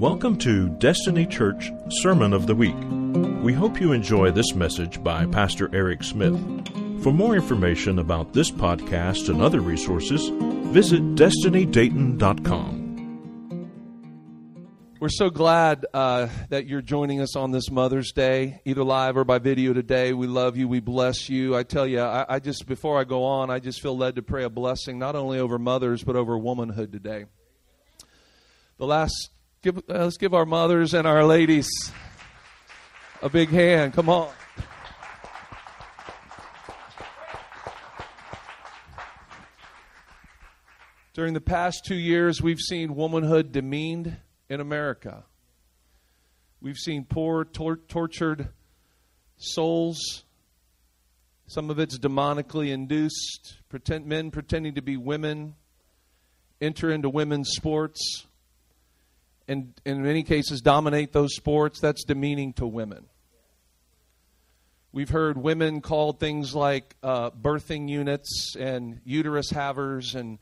Welcome to Destiny Church Sermon of the Week. We hope you enjoy this message by Pastor Eric Smith. For more information about this podcast and other resources, visit destinydayton.com. We're so glad uh, that you're joining us on this Mother's Day, either live or by video today. We love you. We bless you. I tell you, I, I just, before I go on, I just feel led to pray a blessing not only over mothers, but over womanhood today. The last, give, uh, let's give our mothers and our ladies a big hand. Come on. During the past two years, we've seen womanhood demeaned in America. We've seen poor, tor- tortured souls. Some of it's demonically induced. Pretend, men pretending to be women enter into women's sports and, in many cases, dominate those sports. That's demeaning to women. We've heard women called things like uh, birthing units and uterus havers and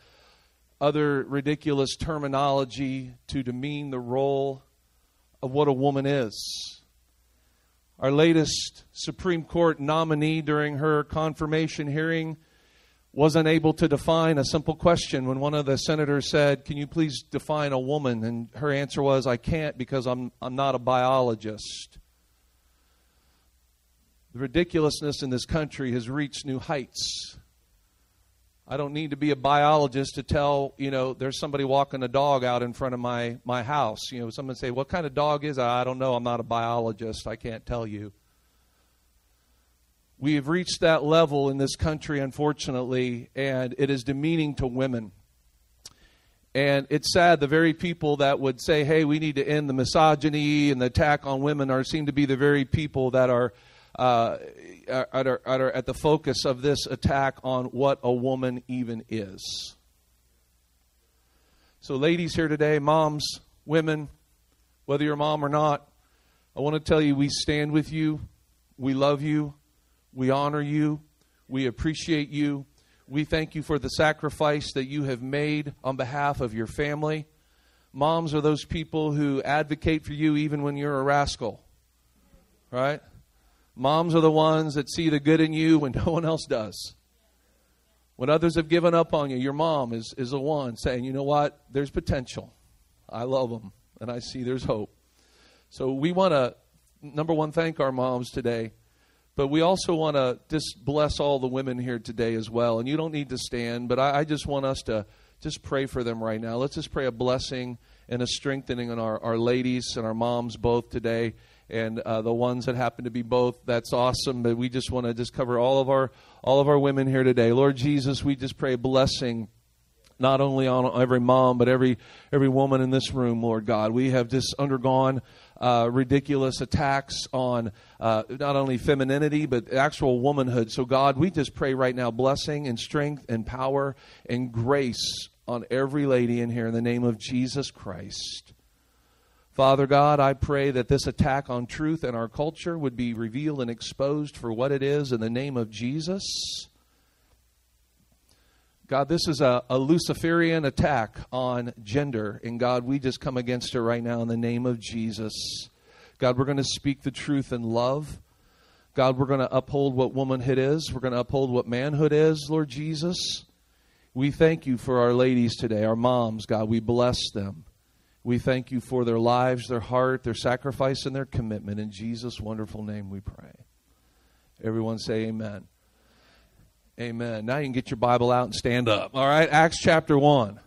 other ridiculous terminology to demean the role of what a woman is. Our latest Supreme Court nominee during her confirmation hearing wasn't able to define a simple question when one of the senators said, Can you please define a woman? And her answer was, I can't because I'm, I'm not a biologist. The ridiculousness in this country has reached new heights. I don't need to be a biologist to tell, you know, there's somebody walking a dog out in front of my, my house. You know, someone say, What kind of dog is that? I don't know. I'm not a biologist. I can't tell you. We have reached that level in this country, unfortunately, and it is demeaning to women. And it's sad the very people that would say, hey, we need to end the misogyny and the attack on women are seem to be the very people that are uh, are at the focus of this attack on what a woman even is. So, ladies here today, moms, women, whether you're a mom or not, I want to tell you we stand with you, we love you, we honor you, we appreciate you. We thank you for the sacrifice that you have made on behalf of your family. Moms are those people who advocate for you even when you're a rascal, right? Moms are the ones that see the good in you when no one else does. When others have given up on you, your mom is, is the one saying, you know what? There's potential. I love them, and I see there's hope. So we want to, number one, thank our moms today. But we also want to just bless all the women here today as well. And you don't need to stand, but I, I just want us to just pray for them right now. Let's just pray a blessing and a strengthening on our, our ladies and our moms both today and uh, the ones that happen to be both. That's awesome. But we just want to just cover all of our all of our women here today. Lord Jesus, we just pray a blessing not only on every mom but every every woman in this room, Lord God. We have just undergone uh, ridiculous attacks on uh, not only femininity but actual womanhood. So God, we just pray right now blessing and strength and power and grace on every lady in here in the name of Jesus Christ. Father God, I pray that this attack on truth and our culture would be revealed and exposed for what it is in the name of Jesus. God, this is a, a, Luciferian attack on gender. And God, we just come against it right now in the name of Jesus. God, we're going to speak the truth in love. God, we're going to uphold what womanhood is. We're going to uphold what manhood is, Lord Jesus. We thank you for our ladies today, our moms, God. We bless them. We thank you for their lives, their heart, their sacrifice, and their commitment. In Jesus' wonderful name we pray. Everyone say amen. Amen. Now you can get your Bible out and stand up. All right, Acts chapter 1.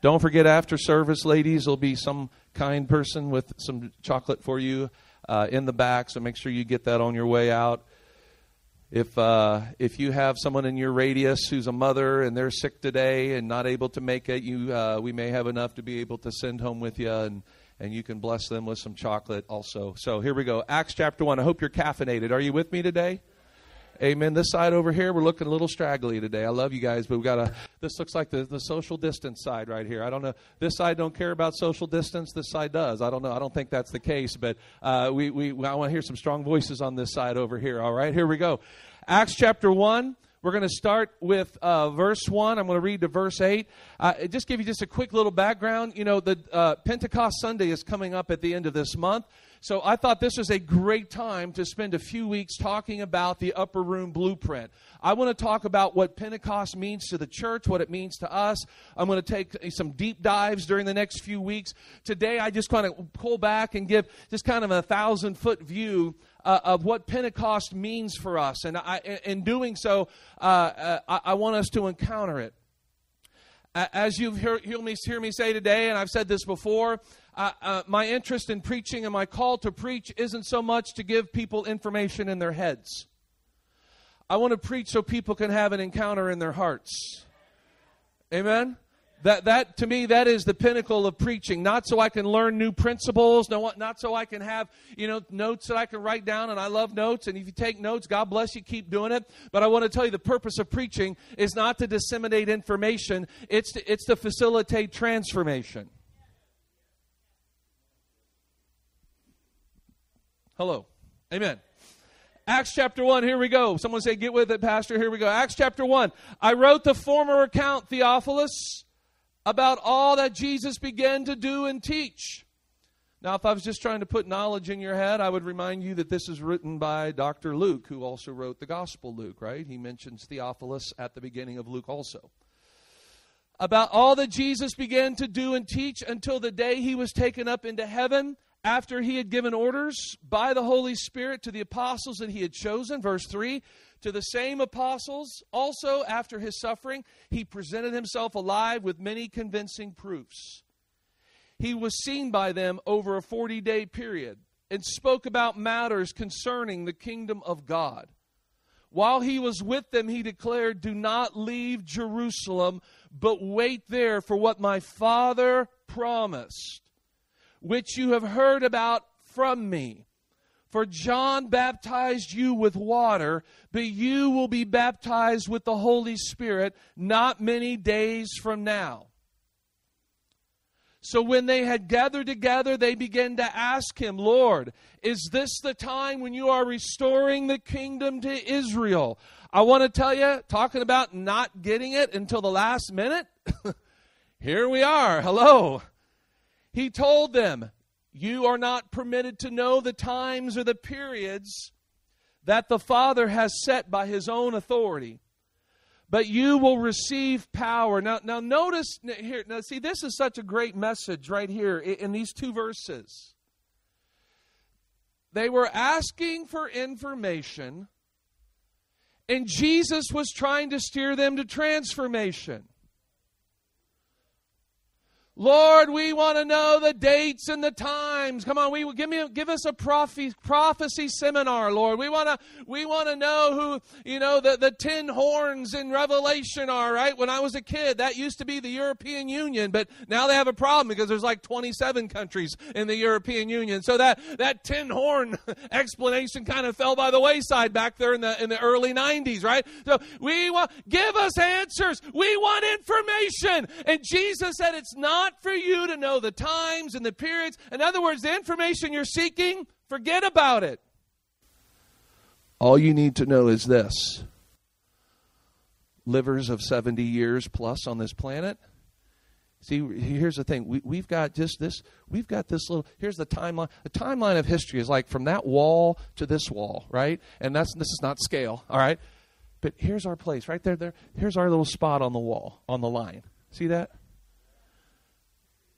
Don't forget after service, ladies, there'll be some kind person with some chocolate for you uh, in the back, so make sure you get that on your way out. If uh, if you have someone in your radius who's a mother and they're sick today and not able to make it, you uh, we may have enough to be able to send home with you and and you can bless them with some chocolate also. So here we go. Acts chapter 1. I hope you're caffeinated. Are you with me today? Amen. This side over here, we're looking a little straggly today. I love you guys, but we've got a. This looks like the, the social distance side right here. I don't know. This side don't care about social distance. This side does. I don't know. I don't think that's the case, but uh, we, we I want to hear some strong voices on this side over here. All right, here we go. Acts chapter one. We're going to start with uh, verse 1. I'm going to read to verse 8. Uh, just give you just a quick little background. You know, the uh, Pentecost Sunday is coming up at the end of this month. So I thought this was a great time to spend a few weeks talking about the upper room blueprint. I want to talk about what Pentecost means to the church, what it means to us. I'm going to take some deep dives during the next few weeks. Today, I just kind of pull back and give just kind of a thousand foot view uh, of what Pentecost means for us. And I, in doing so, uh, uh, I, I want us to encounter it. As you've heard, hear, me, hear me say today, and I've said this before, uh, uh, my interest in preaching and my call to preach isn't so much to give people information in their heads. I want to preach so people can have an encounter in their hearts. Amen? That, that to me that is the pinnacle of preaching not so i can learn new principles no, not so i can have you know notes that i can write down and i love notes and if you take notes god bless you keep doing it but i want to tell you the purpose of preaching is not to disseminate information it's to, it's to facilitate transformation hello amen Acts chapter 1, here we go. Someone say, Get with it, Pastor. Here we go. Acts chapter 1. I wrote the former account, Theophilus, about all that Jesus began to do and teach. Now, if I was just trying to put knowledge in your head, I would remind you that this is written by Dr. Luke, who also wrote the Gospel Luke, right? He mentions Theophilus at the beginning of Luke also. About all that Jesus began to do and teach until the day he was taken up into heaven after he had given orders by the Holy Spirit to the apostles that he had chosen. Verse 3 to the same apostles, also after his suffering, he presented himself alive with many convincing proofs. He was seen by them over a 40 day period and spoke about matters concerning the kingdom of God. While he was with them, he declared, Do not leave Jerusalem, but wait there for what my Father promised, which you have heard about from me. For John baptized you with water, but you will be baptized with the Holy Spirit not many days from now. So when they had gathered together, they began to ask him, Lord, is this the time when you are restoring the kingdom to Israel? I want to tell you, talking about not getting it until the last minute, here we are. Hello. He told them, you are not permitted to know the times or the periods that the Father has set by His own authority. But you will receive power. Now, now notice here. Now, see, this is such a great message right here in these two verses. They were asking for information, and Jesus was trying to steer them to transformation. Lord, we want to know the dates and the times. Come on, we give me give us a prophecy, prophecy seminar, Lord. We want to we want to know who you know the the ten horns in Revelation are. Right? When I was a kid, that used to be the European Union, but now they have a problem because there's like 27 countries in the European Union. So that that ten horn explanation kind of fell by the wayside back there in the in the early 90s. Right? So we want give us answers. We want information, and Jesus said it's not not for you to know the times and the periods. In other words, the information you're seeking, forget about it. All you need to know is this livers of 70 years plus on this planet. See, here's the thing. We, we've got just this, we've got this little, here's the timeline. The timeline of history is like from that wall to this wall, right? And that's, this is not scale, all right? But here's our place, right there, there. Here's our little spot on the wall, on the line. See that?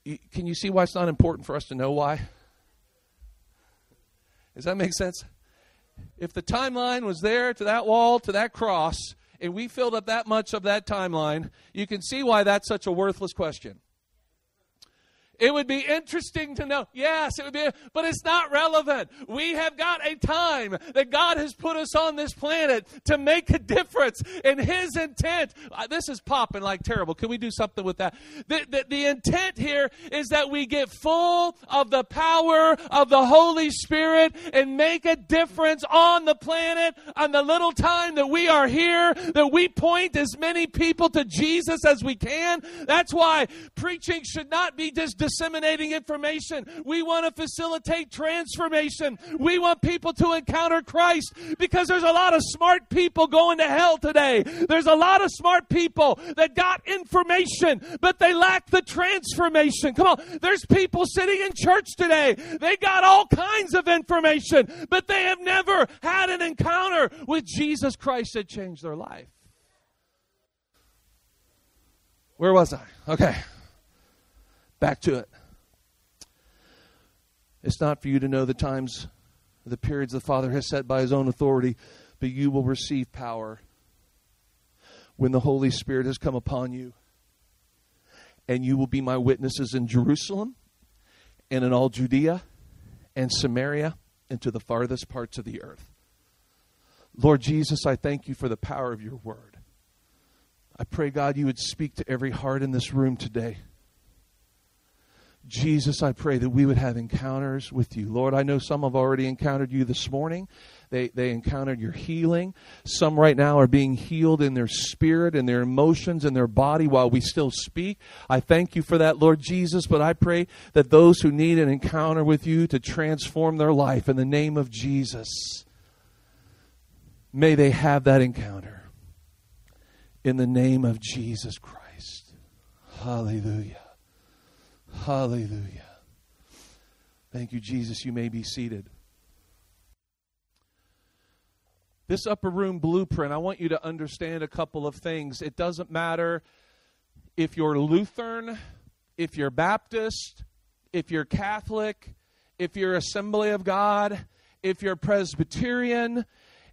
Can you see why it's not important for us to know why? Does that make sense? If the timeline was there to that wall, to that cross, and we filled up that much of that timeline, you can see why that's such a worthless question. It would be interesting to know. Yes, it would be, but it's not relevant. We have got a time that God has put us on this planet to make a difference in His intent. Uh, this is popping like terrible. Can we do something with that? The, the, the intent here is that we get full of the power of the Holy Spirit and make a difference on the planet on the little time that we are here, that we point as many people to Jesus as we can. That's why preaching should not be just disseminating information. We want to facilitate transformation. We want people to encounter Christ because there's a lot of smart people going to hell today. There's a lot of smart people that got information, but they lack the transformation. Come on. There's people sitting in church today. They got all kinds of information, but they have never had an encounter with Jesus Christ that changed their life. Where was I? Okay. Back to it. It's not for you to know the times, the periods the Father has set by His own authority, but you will receive power when the Holy Spirit has come upon you. And you will be my witnesses in Jerusalem and in all Judea and Samaria and to the farthest parts of the earth. Lord Jesus, I thank you for the power of your word. I pray, God, you would speak to every heart in this room today. Jesus, I pray that we would have encounters with you. Lord, I know some have already encountered you this morning. They, they encountered your healing. Some right now are being healed in their spirit and their emotions and their body while we still speak. I thank you for that, Lord Jesus, but I pray that those who need an encounter with you to transform their life in the name of Jesus, may they have that encounter in the name of Jesus Christ. Hallelujah. Hallelujah. Thank you, Jesus. You may be seated. This upper room blueprint, I want you to understand a couple of things. It doesn't matter if you're Lutheran, if you're Baptist, if you're Catholic, if you're Assembly of God, if you're Presbyterian,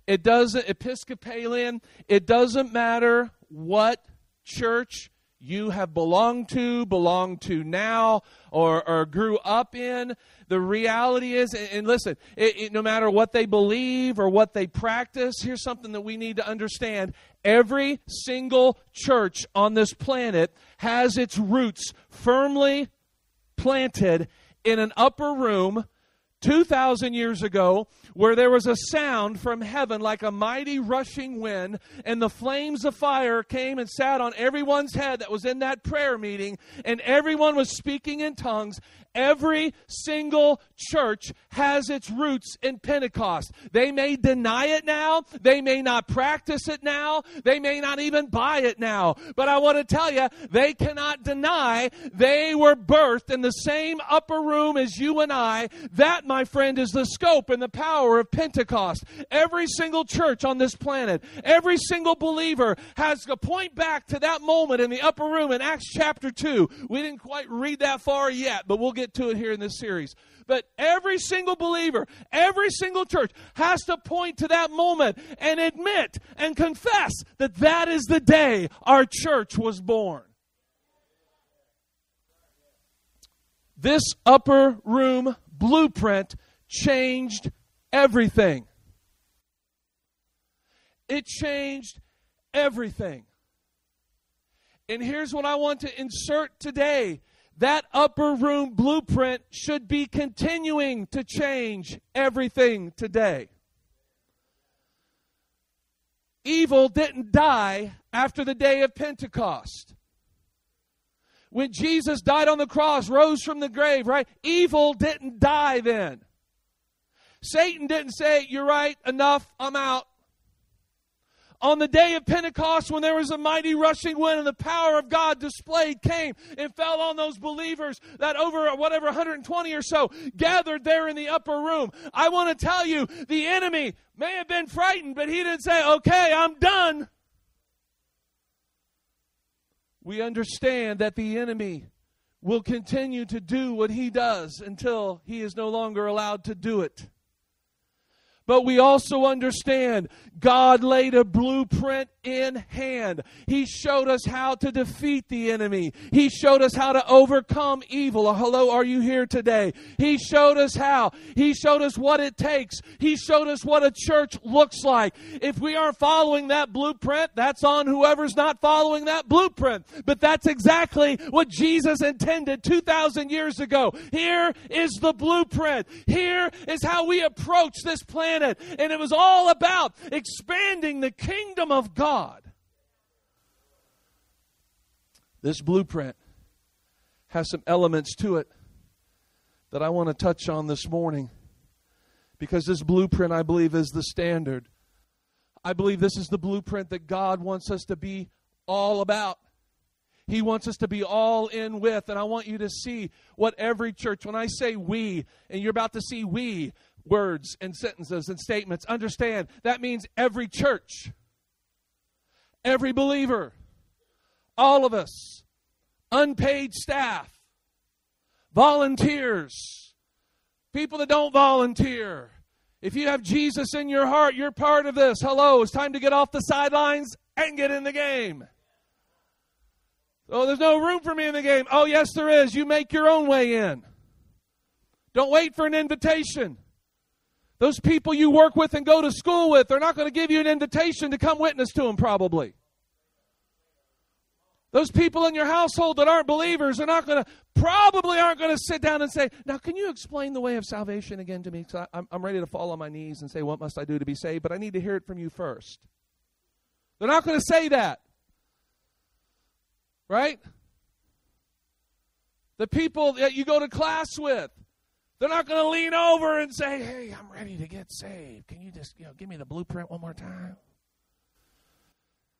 it doesn't Episcopalian, it doesn't matter what church you have belonged to, belong to now, or, or grew up in. The reality is, and listen, it, it, no matter what they believe or what they practice, here's something that we need to understand. Every single church on this planet has its roots firmly planted in an upper room 2,000 years ago where there was a sound from heaven like a mighty rushing wind, and the flames of fire came and sat on everyone's head that was in that prayer meeting, and everyone was speaking in tongues, Every single church has its roots in Pentecost. They may deny it now, they may not practice it now, they may not even buy it now. But I want to tell you, they cannot deny they were birthed in the same upper room as you and I. That, my friend, is the scope and the power of Pentecost. Every single church on this planet, every single believer has to point back to that moment in the upper room in Acts chapter 2. We didn't quite read that far yet, but we'll get to it here in this series. But every single believer, every single church has to point to that moment and admit and confess that that is the day our church was born. This upper room blueprint changed everything. It changed everything. And here's what I want to insert today that upper room blueprint should be continuing to change everything today. Evil didn't die after the day of Pentecost. When Jesus died on the cross, rose from the grave, right? Evil didn't die then. Satan didn't say, You're right, enough, I'm out on the day of Pentecost when there was a mighty rushing wind and the power of God displayed came and fell on those believers that over whatever 120 or so gathered there in the upper room. I want to tell you, the enemy may have been frightened, but he didn't say, okay, I'm done. We understand that the enemy will continue to do what he does until he is no longer allowed to do it. But we also understand God laid a blueprint in hand. He showed us how to defeat the enemy. He showed us how to overcome evil. Hello, are you here today? He showed us how. He showed us what it takes. He showed us what a church looks like. If we aren't following that blueprint, that's on whoever's not following that blueprint. But that's exactly what Jesus intended 2,000 years ago. Here is the blueprint. Here is how we approach this planet. And it was all about expanding the kingdom of God. This blueprint has some elements to it that I want to touch on this morning because this blueprint, I believe, is the standard. I believe this is the blueprint that God wants us to be all about. He wants us to be all in with. And I want you to see what every church, when I say we, and you're about to see we words and sentences and statements, understand that means every church, every believer, all of us, unpaid staff, volunteers, people that don't volunteer. If you have Jesus in your heart, you're part of this. Hello, it's time to get off the sidelines and get in the game. Oh, there's no room for me in the game. Oh, yes, there is. You make your own way in. Don't wait for an invitation. Those people you work with and go to school with, they're not going to give you an invitation to come witness to them, probably. Those people in your household that aren't believers are not going to, probably aren't going to sit down and say, Now, can you explain the way of salvation again to me? Because I'm, I'm ready to fall on my knees and say, What must I do to be saved? But I need to hear it from you first. They're not going to say that. Right? The people that you go to class with, they're not going to lean over and say, Hey, I'm ready to get saved. Can you just you know, give me the blueprint one more time?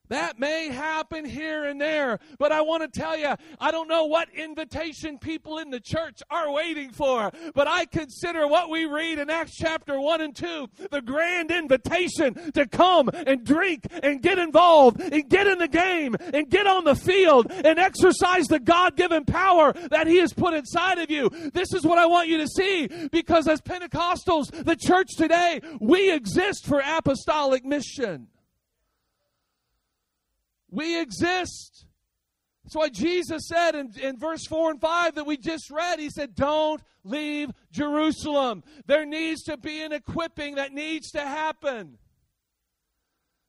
That may happen here and there, but I want to tell you, I don't know what invitation people in the church are waiting for, but I consider what we read in Acts chapter 1 and 2 the grand invitation to come and drink and get involved and get in the game and get on the field and exercise the God given power that He has put inside of you. This is what I want you to see because as Pentecostals, the church today, we exist for apostolic mission. We exist. That's why Jesus said in, in verse 4 and 5 that we just read, He said, Don't leave Jerusalem. There needs to be an equipping that needs to happen.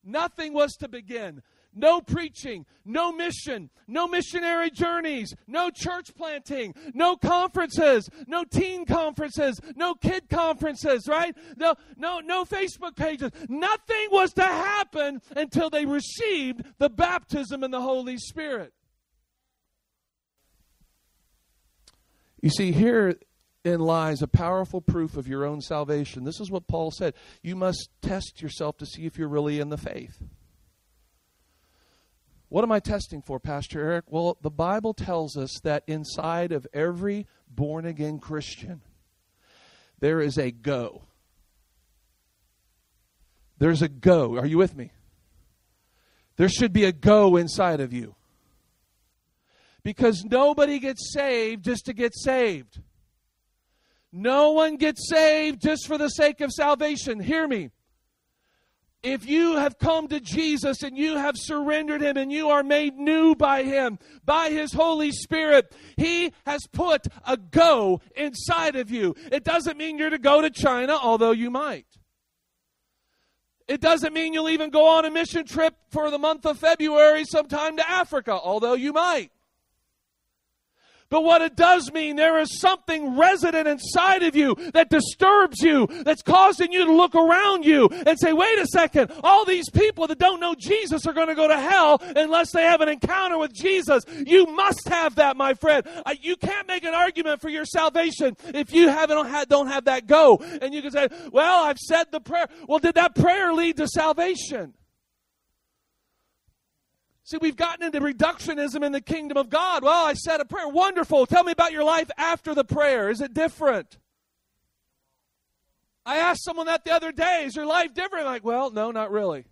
Nothing was to begin no preaching, no mission, no missionary journeys, no church planting, no conferences, no teen conferences, no kid conferences, right? No, no, no Facebook pages. Nothing was to happen until they received the baptism in the Holy Spirit. You see, here in lies a powerful proof of your own salvation. This is what Paul said. You must test yourself to see if you're really in the faith. What am I testing for, Pastor Eric? Well, the Bible tells us that inside of every born again Christian, there is a go. There's a go. Are you with me? There should be a go inside of you. Because nobody gets saved just to get saved. No one gets saved just for the sake of salvation. Hear me. If you have come to Jesus and you have surrendered Him and you are made new by Him, by His Holy Spirit, He has put a go inside of you. It doesn't mean you're to go to China, although you might. It doesn't mean you'll even go on a mission trip for the month of February sometime to Africa, although you might. But what it does mean, there is something resident inside of you that disturbs you, that's causing you to look around you and say, wait a second, all these people that don't know Jesus are going to go to hell unless they have an encounter with Jesus. You must have that, my friend. You can't make an argument for your salvation if you haven't don't have that go. And you can say, well, I've said the prayer. Well, did that prayer lead to salvation? See, we've gotten into reductionism in the kingdom of God. Well, I said a prayer. Wonderful. Tell me about your life after the prayer. Is it different? I asked someone that the other day. Is your life different? like, well, no, not really.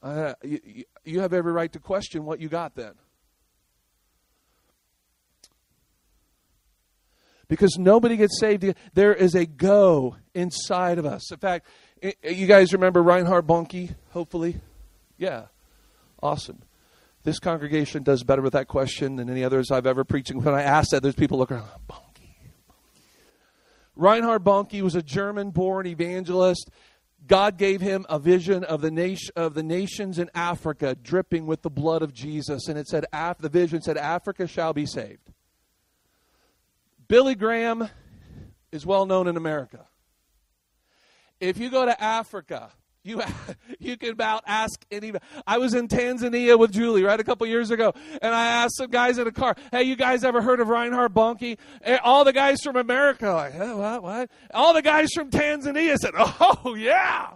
Uh, you, you have every right to question what you got then. Because nobody gets saved. There is a go inside of us. In fact, you guys remember Reinhard Bonnke, hopefully? Yeah. Awesome. This congregation does better with that question than any others I've ever preached. When I ask that, there's people looking around, Bonnke. Reinhard Bonnke was a German born evangelist. God gave him a vision of the, nation, of the nations in Africa dripping with the blood of Jesus. And it said, Af- the vision said, Africa shall be saved. Billy Graham is well known in America. If you go to Africa, You you can about ask anybody. I was in Tanzania with Julie right a couple years ago, and I asked some guys in a car, "Hey, you guys ever heard of Reinhard Bonnke?" And all the guys from America like, hey, "What? What?" All the guys from Tanzania said, "Oh yeah,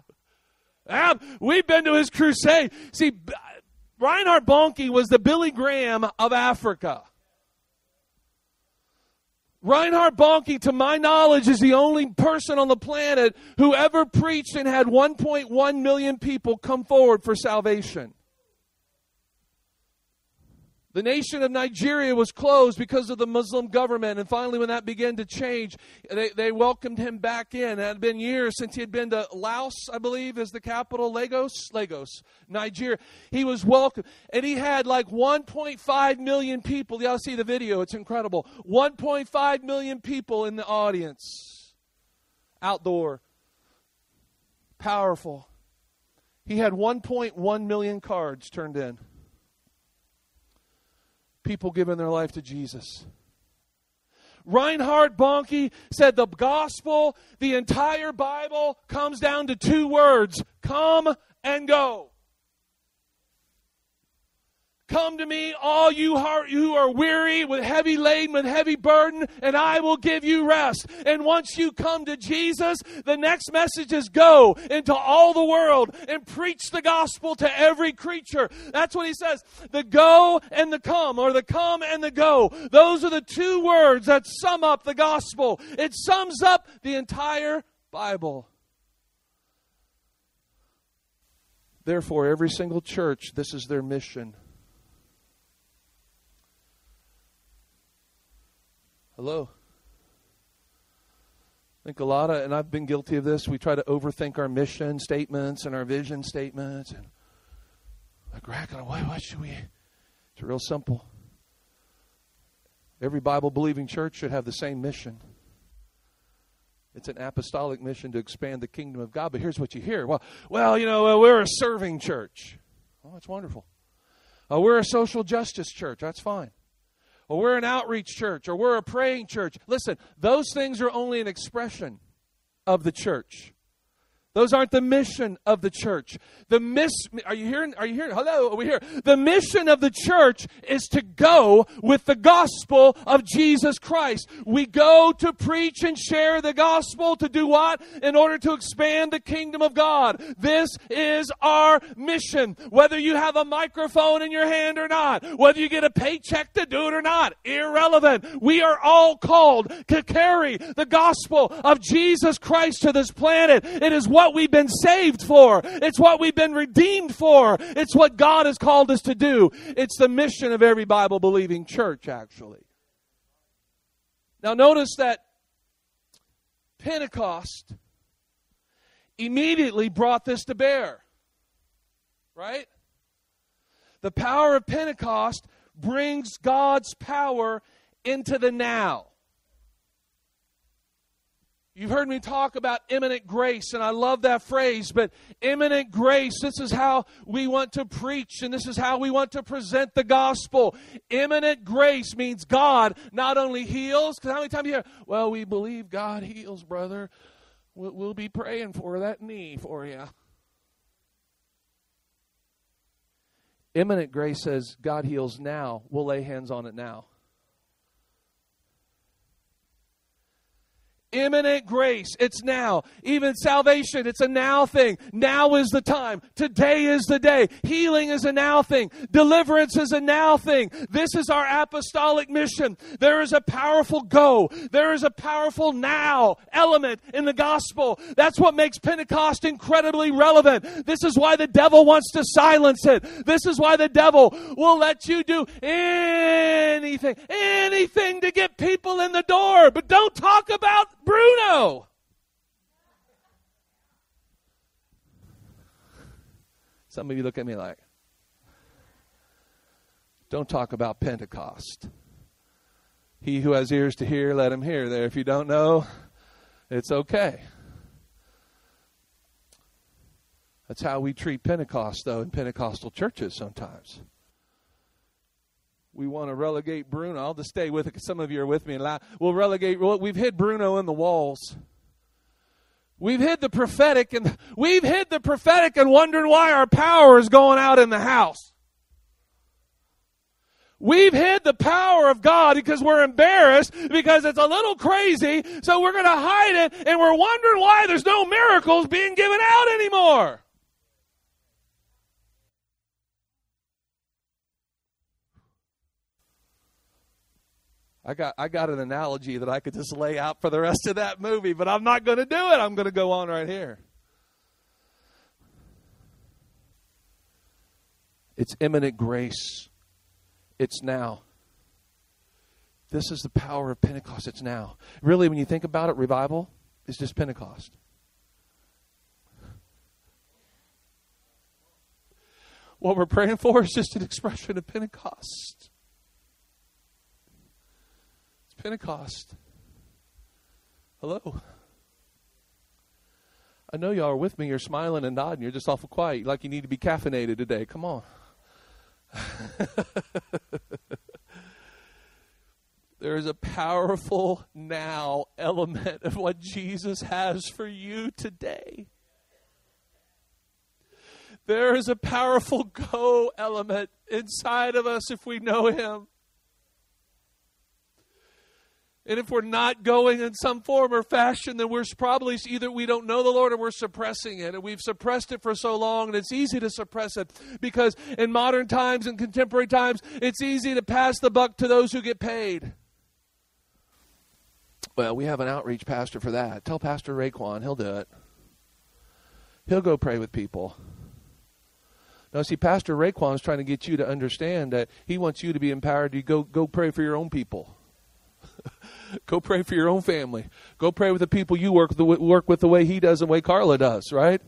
yeah we've been to his crusade." See, Reinhard Bonnke was the Billy Graham of Africa. Reinhard Bonnke, to my knowledge, is the only person on the planet who ever preached and had 1.1 million people come forward for salvation. The nation of Nigeria was closed because of the Muslim government, and finally, when that began to change, they, they welcomed him back in. It had been years since he had been to Laos, I believe, is the capital, Lagos, Lagos, Nigeria. He was welcome, and he had like 1.5 million people. Y'all see the video; it's incredible. 1.5 million people in the audience, outdoor, powerful. He had 1.1 million cards turned in people giving their life to Jesus. Reinhard Bonnke said the gospel, the entire Bible, comes down to two words come and go. Come to me, all you who are weary, with heavy laden, with heavy burden, and I will give you rest. And once you come to Jesus, the next message is go into all the world and preach the gospel to every creature. That's what he says. The go and the come, or the come and the go. Those are the two words that sum up the gospel. It sums up the entire Bible. Therefore, every single church, this is their mission. Hello? I think a lot of, and I've been guilty of this, we try to overthink our mission statements and our vision statements. And like, why, why should we? It's real simple. Every Bible believing church should have the same mission. It's an apostolic mission to expand the kingdom of God. But here's what you hear. Well, well, you know, we're a serving church. Oh, that's wonderful. Uh, we're a social justice church. That's fine or we're an outreach church, or we're a praying church. Listen, those things are only an expression of the church. Those aren't the mission of the church. The miss are you hearing? Are you hearing? Hello, are we here? The mission of the church is to go with the gospel of Jesus Christ. We go to preach and share the gospel to do what? In order to expand the kingdom of God. This is our mission. Whether you have a microphone in your hand or not, whether you get a paycheck to do it or not, irrelevant. We are all called to carry the gospel of Jesus Christ to this planet. It is what we've been saved for. It's what we've been redeemed for. It's what God has called us to do. It's the mission of every Bible believing church, actually. Now, notice that Pentecost immediately brought this to bear. Right? The power of Pentecost brings God's power into the now. You've heard me talk about imminent grace, and I love that phrase, but imminent grace, this is how we want to preach, and this is how we want to present the gospel. Imminent grace means God not only heals, because how many times you hear, well, we believe God heals, brother. We'll, we'll be praying for that knee for you. Imminent grace says God heals now. We'll lay hands on it now. Imminent grace. It's now. Even salvation, it's a now thing. Now is the time. Today is the day. Healing is a now thing. Deliverance is a now thing. This is our apostolic mission. There is a powerful go. There is a powerful now element in the gospel. That's what makes Pentecost incredibly relevant. This is why the devil wants to silence it. This is why the devil will let you do anything, anything to get people in the door. But don't talk about Bruno. Some of you look at me like, don't talk about Pentecost. He who has ears to hear, let him hear. There, if you don't know, it's okay. That's how we treat Pentecost, though, in Pentecostal churches sometimes we want to relegate Bruno. I'll just stay with it some of you are with me. And we'll relegate, we've hit Bruno in the walls. We've hid the prophetic and we've hid the prophetic and wondering why our power is going out in the house. We've hid the power of God because we're embarrassed because it's a little crazy, so we're going to hide it and we're wondering why there's no miracles being given out anymore. I got I got an analogy that I could just lay out for the rest of that movie, but I'm not going to do it. I'm going to go on right here. It's imminent grace. It's now. This is the power of Pentecost. It's now. Really, when you think about it, revival is just Pentecost. What we're praying for is just an expression of Pentecost. Pentecost. Hello. I know y'all are with me. You're smiling and nodding. You're just awful quiet, like you need to be caffeinated today. Come on. there is a powerful now element of what Jesus has for you today. There is a powerful go element inside of us if we know Him. And if we're not going in some form or fashion, then we're probably either we don't know the Lord or we're suppressing it. And we've suppressed it for so long, and it's easy to suppress it because in modern times and contemporary times, it's easy to pass the buck to those who get paid. Well, we have an outreach pastor for that. Tell Pastor Raquan, he'll do it. He'll go pray with people. Now, see, Pastor Raquan is trying to get you to understand that he wants you to be empowered to go, go pray for your own people. Go pray for your own family. Go pray with the people you work the, work with the way he does and the way Carla does, right?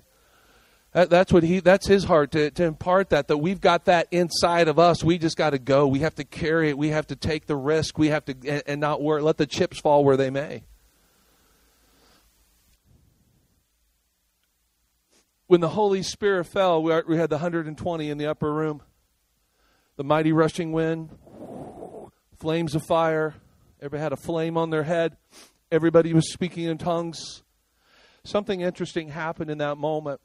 That, that's what he. That's his heart to, to impart that. That we've got that inside of us. We just got to go. We have to carry it. We have to take the risk. We have to and, and not worry. Let the chips fall where they may. When the Holy Spirit fell, we, we had the 120 in the upper room. The mighty rushing wind, flames of fire, Everybody had a flame on their head. Everybody was speaking in tongues. Something interesting happened in that moment.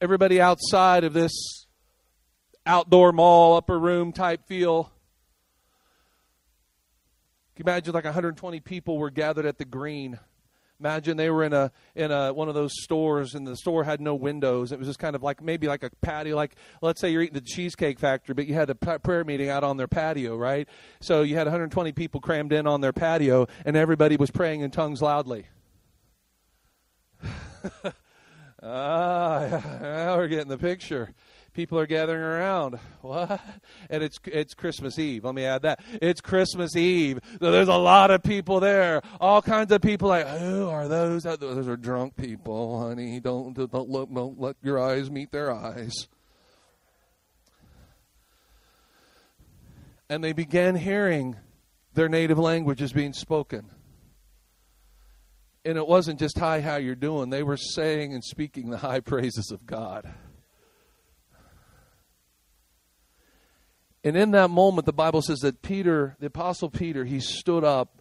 Everybody outside of this outdoor mall, upper room type feel. Can you imagine like 120 people were gathered at the green Imagine they were in a in a one of those stores and the store had no windows. It was just kind of like maybe like a patio. Like let's say you're eating the cheesecake factory, but you had a prayer meeting out on their patio, right? So you had 120 people crammed in on their patio, and everybody was praying in tongues loudly. ah, we're getting the picture people are gathering around. What? And it's it's Christmas Eve. Let me add that. It's Christmas Eve. So there's a lot of people there. All kinds of people like, who are those? Those are drunk people, honey. Don't don't look don't let your eyes meet their eyes. And they began hearing their native languages being spoken. And it wasn't just hi, how you're doing. They were saying and speaking the high praises of God. And in that moment, the Bible says that Peter, the Apostle Peter, he stood up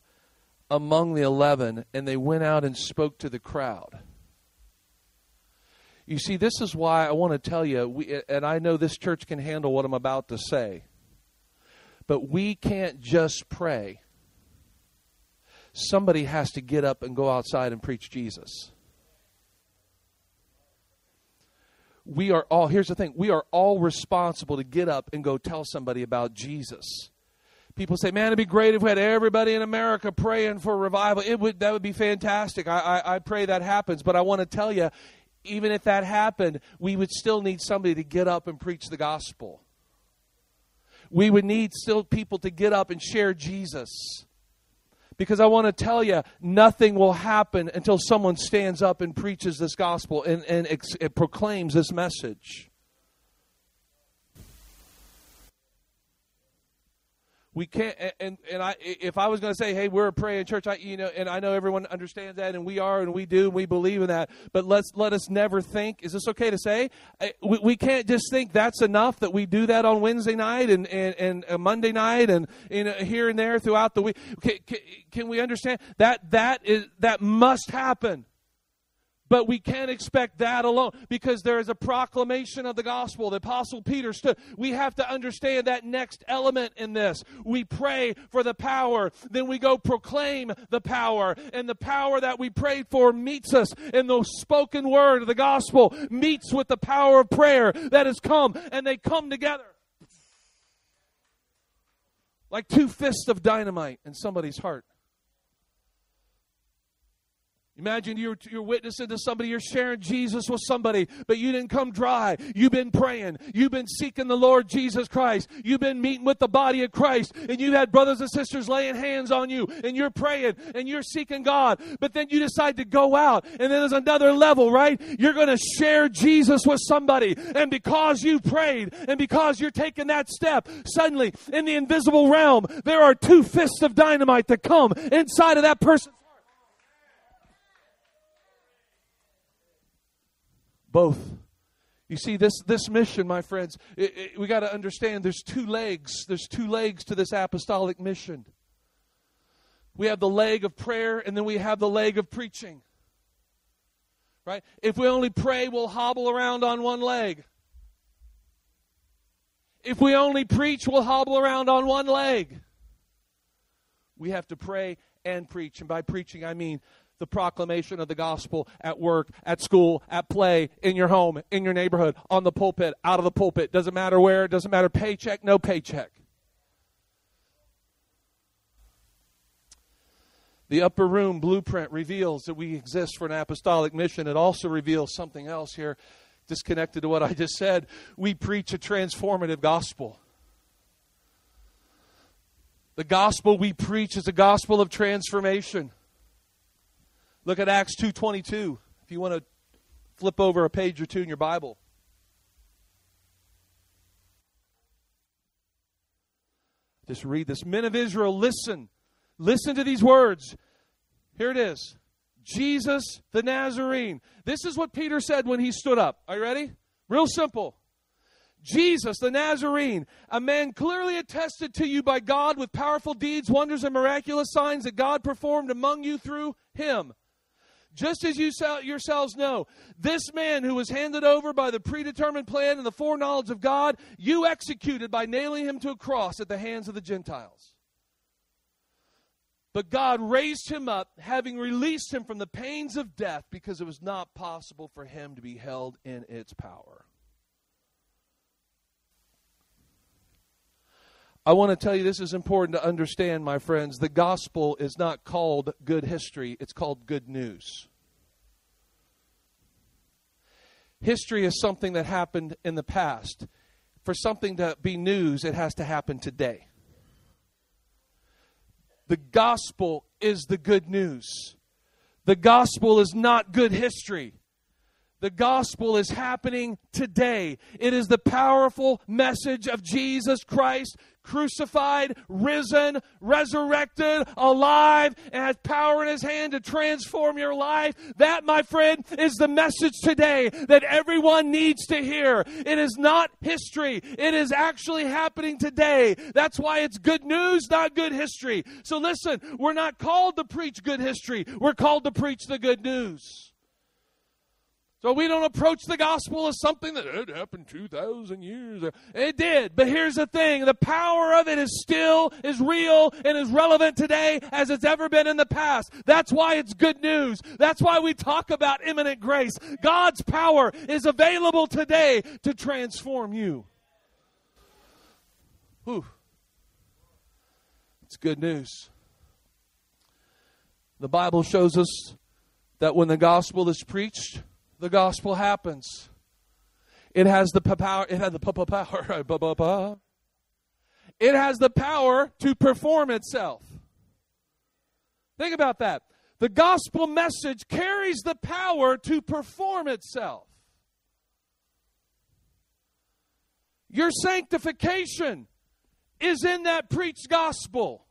among the eleven and they went out and spoke to the crowd. You see, this is why I want to tell you, we, and I know this church can handle what I'm about to say, but we can't just pray. Somebody has to get up and go outside and preach Jesus. We are all, here's the thing, we are all responsible to get up and go tell somebody about Jesus. People say, man, it'd be great if we had everybody in America praying for revival. It would, that would be fantastic. I, I, I pray that happens. But I want to tell you, even if that happened, we would still need somebody to get up and preach the gospel. We would need still people to get up and share Jesus. Because I want to tell you, nothing will happen until someone stands up and preaches this gospel and, and ex- proclaims this message. We can't and and I if I was going to say hey we're a praying church I you know and I know everyone understands that and we are and we do and we believe in that but let's let us never think is this okay to say? We, we can't just think that's enough that we do that on Wednesday night and and, and uh, Monday night and in here and there throughout the week. Can, can, can we understand? That that is that must happen But we can't expect that alone because there is a proclamation of the gospel. The Apostle Peter stood. We have to understand that next element in this. We pray for the power, then we go proclaim the power. And the power that we prayed for meets us in the spoken word of the gospel, meets with the power of prayer that has come, and they come together like two fists of dynamite in somebody's heart. Imagine you're, you're witnessing to somebody, you're sharing Jesus with somebody, but you didn't come dry. You've been praying. You've been seeking the Lord Jesus Christ. You've been meeting with the body of Christ, and you've had brothers and sisters laying hands on you, and you're praying, and you're seeking God. But then you decide to go out, and then there's another level, right? You're going to share Jesus with somebody, and because you prayed, and because you're taking that step, suddenly in the invisible realm, there are two fists of dynamite that come inside of that person both. You see, this, this mission, my friends, it, it, we got to understand there's two legs. There's two legs to this apostolic mission. We have the leg of prayer, and then we have the leg of preaching. Right? If we only pray, we'll hobble around on one leg. If we only preach, we'll hobble around on one leg. We have to pray and preach. And by preaching, I mean the proclamation of the gospel at work, at school, at play, in your home, in your neighborhood, on the pulpit, out of the pulpit. Doesn't matter where, doesn't matter paycheck, no paycheck. The upper room blueprint reveals that we exist for an apostolic mission. It also reveals something else here, disconnected to what I just said. We preach a transformative gospel. The gospel we preach is a gospel of transformation. Look at Acts 2:22 if you want to flip over a page or two in your Bible. Just read this. Men of Israel, listen. Listen to these words. Here it is. Jesus the Nazarene. This is what Peter said when he stood up. Are you ready? Real simple. Jesus the Nazarene, a man clearly attested to you by God with powerful deeds, wonders, and miraculous signs that God performed among you through him just as you yourselves know, this man who was handed over by the predetermined plan and the foreknowledge of God, you executed by nailing him to a cross at the hands of the Gentiles. But God raised him up, having released him from the pains of death, because it was not possible for him to be held in its power. I want to tell you this is important to understand, my friends. The gospel is not called good history, it's called good news. History is something that happened in the past. For something to be news, it has to happen today. The gospel is the good news. The gospel is not good history. The gospel is happening today. It is the powerful message of Jesus Christ, crucified, risen, resurrected, alive, and has power in his hand to transform your life. That, my friend, is the message today that everyone needs to hear. It is not history, it is actually happening today. That's why it's good news, not good history. So listen, we're not called to preach good history, we're called to preach the good news. So we don't approach the gospel as something that had happened 2,000 years ago. It did. But here's the thing. The power of it is still as real and as relevant today as it's ever been in the past. That's why it's good news. That's why we talk about imminent grace. God's power is available today to transform you. Whew. It's good news. The Bible shows us that when the gospel is preached, the gospel happens. It has the power. It has the power. It has the power to perform itself. Think about that. The gospel message carries the power to perform itself. Your sanctification is in that preached gospel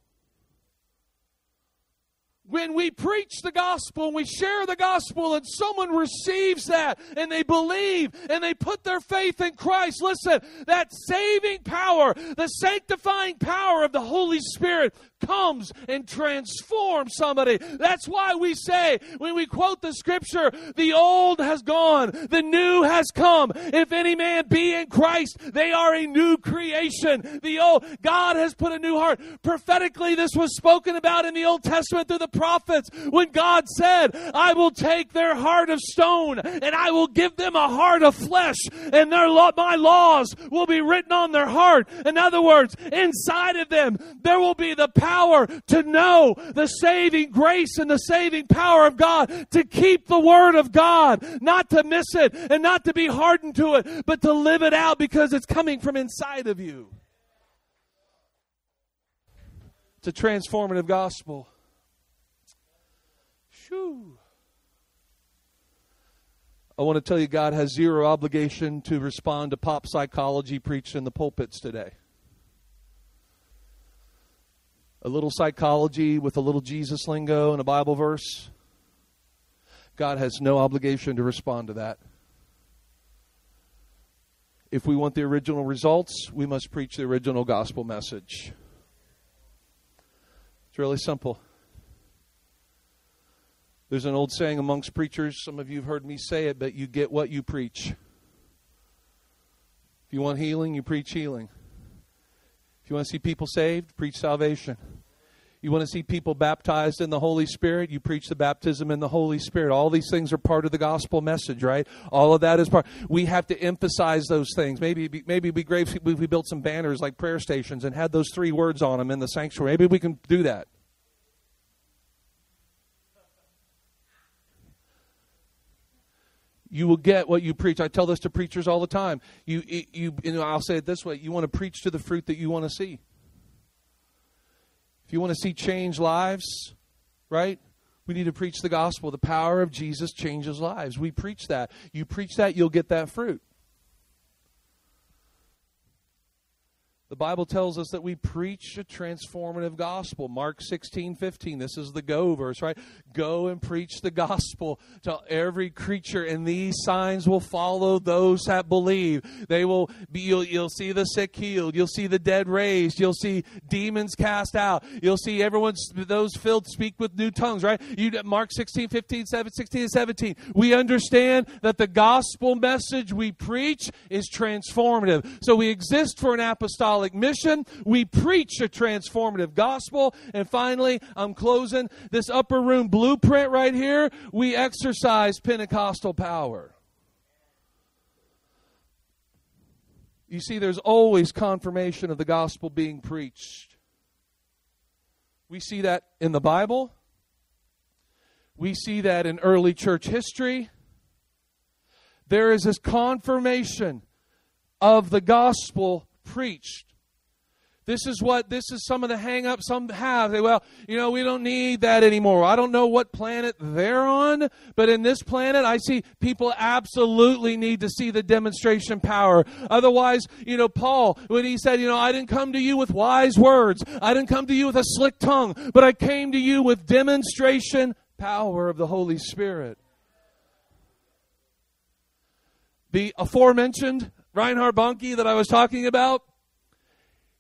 when we preach the gospel and we share the gospel and someone receives that and they believe and they put their faith in Christ, listen, that saving power, the sanctifying power of the Holy Spirit comes and transforms somebody. That's why we say, when we quote the scripture, the old has gone, the new has come. If any man be in Christ, they are a new creation. The old, God has put a new heart. Prophetically, this was spoken about in the Old Testament through the prophets when God said, I will take their heart of stone and I will give them a heart of flesh and their law, my laws will be written on their heart. In other words, inside of them, there will be the power to know the saving grace and the saving power of God, to keep the word of God, not to miss it and not to be hardened to it, but to live it out because it's coming from inside of you. It's a transformative gospel. Shoo. I want to tell you, God has zero obligation to respond to pop psychology preached in the pulpits today. A little psychology with a little Jesus lingo and a Bible verse. God has no obligation to respond to that. If we want the original results, we must preach the original gospel message. It's really simple. There's an old saying amongst preachers, some of you have heard me say it, but you get what you preach. If you want healing, you preach healing. If you want to see people saved, preach salvation. You want to see people baptized in the Holy Spirit, you preach the baptism in the Holy Spirit. All these things are part of the gospel message, right? All of that is part. We have to emphasize those things. Maybe maybe it'd be great if we built some banners like prayer stations and had those three words on them in the sanctuary. Maybe we can do that. you will get what you preach. I tell this to preachers all the time. You, you, you know, I'll say it this way: you want to preach to the fruit that you want to see. If you want to see change lives, right? We need to preach the gospel. The power of Jesus changes lives. We preach that. You preach that, you'll get that fruit. The Bible tells us that we preach a transformative gospel. Mark 16, 15. This is the go verse, right? Go and preach the gospel to every creature, and these signs will follow those that believe. They will be, you'll, you'll see the sick healed. You'll see the dead raised. You'll see demons cast out. You'll see everyone, those filled, speak with new tongues, right? You, Mark 16, 15, 7, 16, and 17. We understand that the gospel message we preach is transformative. So we exist for an apostolic apostolic mission. We preach a transformative gospel. And finally, I'm closing this upper room blueprint right here. We exercise Pentecostal power. You see, there's always confirmation of the gospel being preached. We see that in the Bible. We see that in early church history. There is this confirmation of the gospel preached. This is what this is some of the hang up some have. They, well, you know, we don't need that anymore. I don't know what planet they're on, but in this planet I see people absolutely need to see the demonstration power. Otherwise, you know, Paul, when he said, you know, I didn't come to you with wise words. I didn't come to you with a slick tongue, but I came to you with demonstration power of the Holy Spirit. The aforementioned Reinhard Bonnke that I was talking about,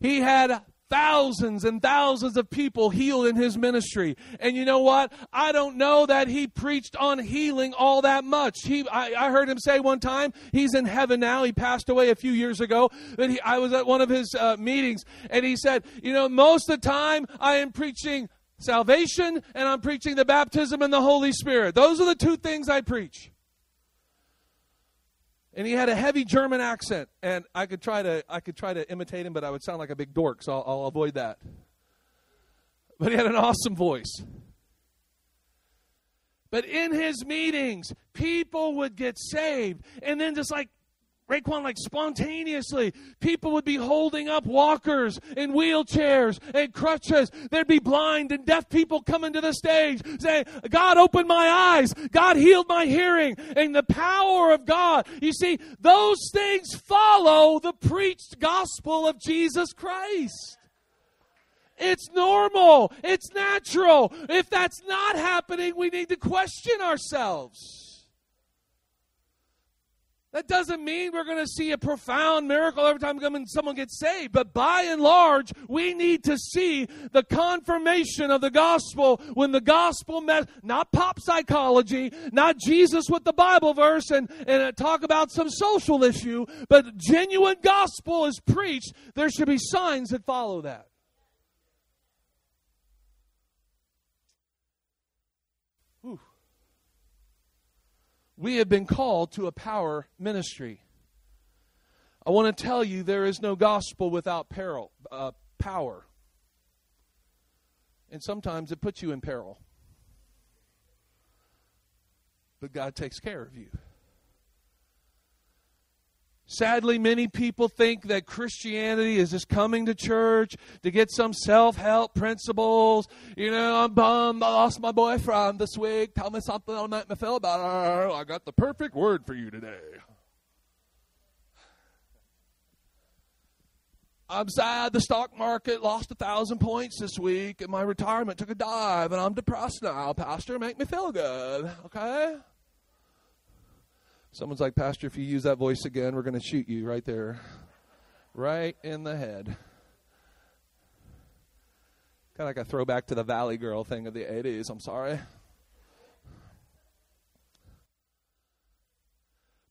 he had thousands and thousands of people healed in his ministry. And you know what? I don't know that he preached on healing all that much. He, I, I heard him say one time, he's in heaven now. He passed away a few years ago. But he, I was at one of his uh, meetings, and he said, you know, most of the time I am preaching salvation and I'm preaching the baptism and the Holy Spirit. Those are the two things I preach and he had a heavy German accent, and I could try to I could try to imitate him, but I would sound like a big dork, so I'll, I'll avoid that. But he had an awesome voice. But in his meetings, people would get saved, and then just like Raekwon, like spontaneously, people would be holding up walkers and wheelchairs and crutches. There'd be blind and deaf people coming to the stage saying, God opened my eyes. God healed my hearing. And the power of God. You see, those things follow the preached gospel of Jesus Christ. It's normal. It's natural. If that's not happening, we need to question ourselves. That doesn't mean we're going to see a profound miracle every time someone gets saved, but by and large, we need to see the confirmation of the gospel when the gospel met, not pop psychology, not Jesus with the Bible verse and, and uh, talk about some social issue, but genuine gospel is preached. There should be signs that follow that. We have been called to a power ministry. I want to tell you there is no gospel without peril, uh, power. And sometimes it puts you in peril. But God takes care of you. Sadly, many people think that Christianity is just coming to church to get some self help principles. You know, I'm bummed. I lost my boyfriend this week. Tell me something that'll make me feel better. I got the perfect word for you today. I'm sad the stock market lost a thousand points this week and my retirement took a dive and I'm depressed now. Pastor, make me feel good. Okay? Someone's like, Pastor, if you use that voice again, we're going to shoot you right there, right in the head. Kind of like a throwback to the Valley Girl thing of the 80s. I'm sorry.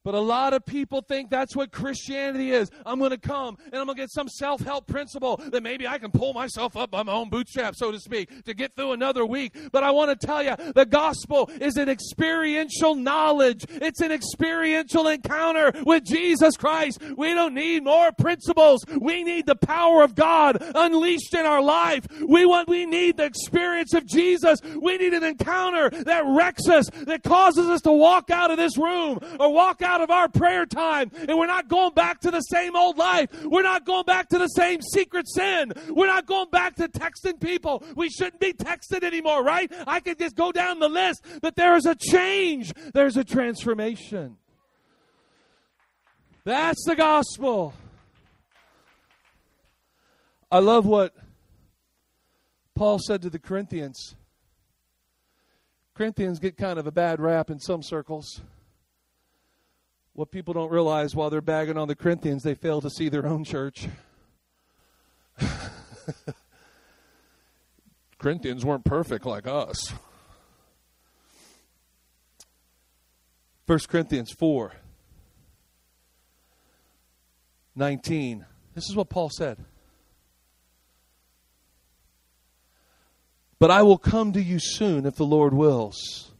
But a lot of people think that's what Christianity is. I'm going to come and I'm going to get some self help principle that maybe I can pull myself up by my own bootstraps, so to speak, to get through another week. But I want to tell you the gospel is an experiential knowledge, it's an experiential encounter with Jesus Christ. We don't need more principles. We need the power of God unleashed in our life. We want, we need the experience of Jesus. We need an encounter that wrecks us, that causes us to walk out of this room or walk out out of our prayer time and we're not going back to the same old life. We're not going back to the same secret sin. We're not going back to texting people. We shouldn't be texting anymore, right? I could just go down the list, but there is a change, there's a transformation. That's the gospel. I love what Paul said to the Corinthians. Corinthians get kind of a bad rap in some circles. What people don't realize while they're bagging on the Corinthians, they fail to see their own church. Corinthians weren't perfect like us. 1 Corinthians 4 19. This is what Paul said. But I will come to you soon if the Lord wills.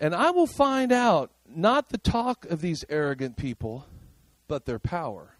And I will find out not the talk of these arrogant people, but their power.